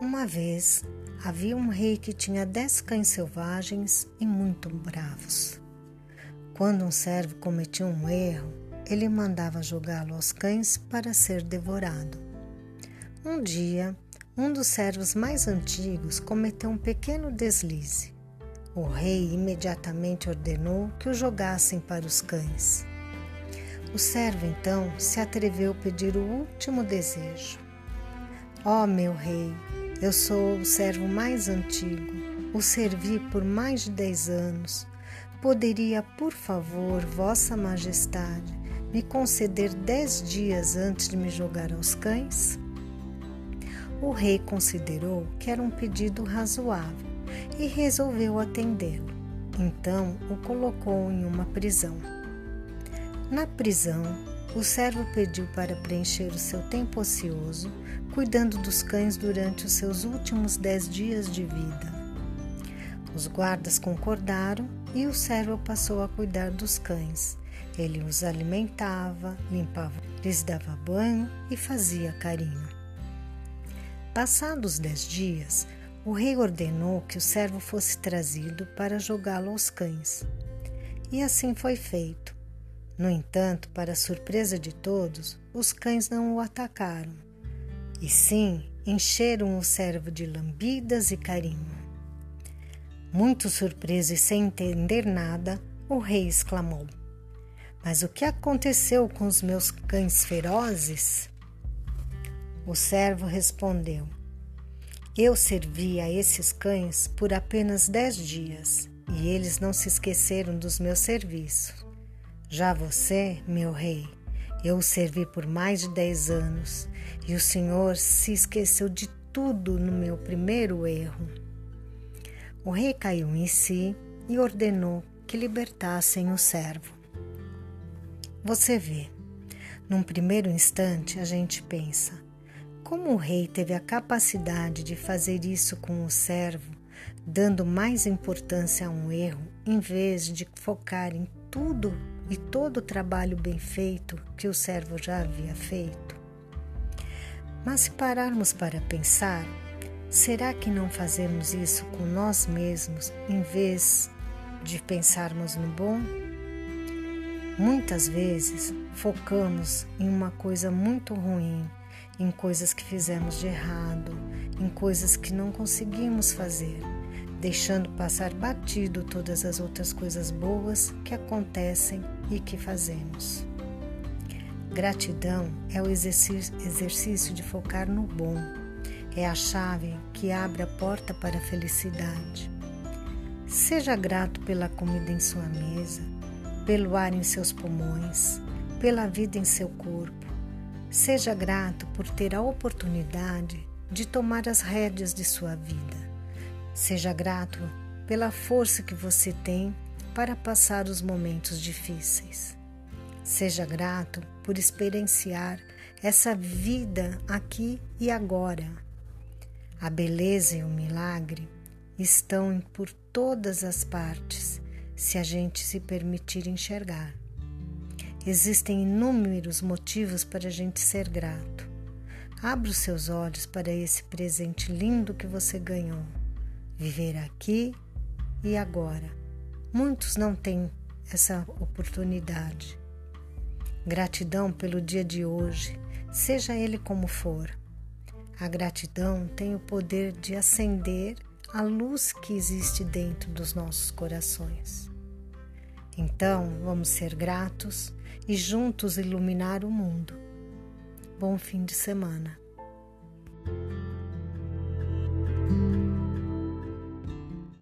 Uma vez havia um rei que tinha dez cães selvagens e muito bravos. Quando um servo cometia um erro, ele mandava jogá-lo aos cães para ser devorado. Um dia, um dos servos mais antigos cometeu um pequeno deslize. O rei imediatamente ordenou que o jogassem para os cães. O servo então se atreveu a pedir o último desejo. Ó oh, meu rei, eu sou o servo mais antigo, o servi por mais de dez anos. Poderia, por favor, Vossa Majestade, me conceder dez dias antes de me jogar aos cães? O rei considerou que era um pedido razoável e resolveu atendê-lo. Então o colocou em uma prisão. Na prisão, o servo pediu para preencher o seu tempo ocioso, cuidando dos cães durante os seus últimos dez dias de vida. Os guardas concordaram e o servo passou a cuidar dos cães. Ele os alimentava, limpava, lhes dava banho e fazia carinho. Passados dez dias, o rei ordenou que o servo fosse trazido para jogá-lo aos cães. E assim foi feito. No entanto, para surpresa de todos, os cães não o atacaram, e sim encheram o servo de lambidas e carinho. Muito surpreso e sem entender nada, o rei exclamou: Mas o que aconteceu com os meus cães ferozes? O servo respondeu: Eu servi a esses cães por apenas dez dias e eles não se esqueceram dos meus serviços. Já você, meu rei, eu o servi por mais de dez anos e o Senhor se esqueceu de tudo no meu primeiro erro. O rei caiu em si e ordenou que libertassem o servo. Você vê, num primeiro instante a gente pensa: como o rei teve a capacidade de fazer isso com o servo, dando mais importância a um erro em vez de focar em tudo e todo o trabalho bem feito que o servo já havia feito. Mas se pararmos para pensar, será que não fazemos isso com nós mesmos em vez de pensarmos no bom? Muitas vezes focamos em uma coisa muito ruim, em coisas que fizemos de errado, em coisas que não conseguimos fazer deixando passar batido todas as outras coisas boas que acontecem e que fazemos. Gratidão é o exercício de focar no bom, é a chave que abre a porta para a felicidade. Seja grato pela comida em sua mesa, pelo ar em seus pulmões, pela vida em seu corpo. Seja grato por ter a oportunidade de tomar as rédeas de sua vida. Seja grato pela força que você tem para passar os momentos difíceis. Seja grato por experienciar essa vida aqui e agora. A beleza e o milagre estão por todas as partes, se a gente se permitir enxergar. Existem inúmeros motivos para a gente ser grato. Abra os seus olhos para esse presente lindo que você ganhou viver aqui e agora. Muitos não têm essa oportunidade. Gratidão pelo dia de hoje, seja ele como for. A gratidão tem o poder de acender a luz que existe dentro dos nossos corações. Então, vamos ser gratos e juntos iluminar o mundo. Bom fim de semana.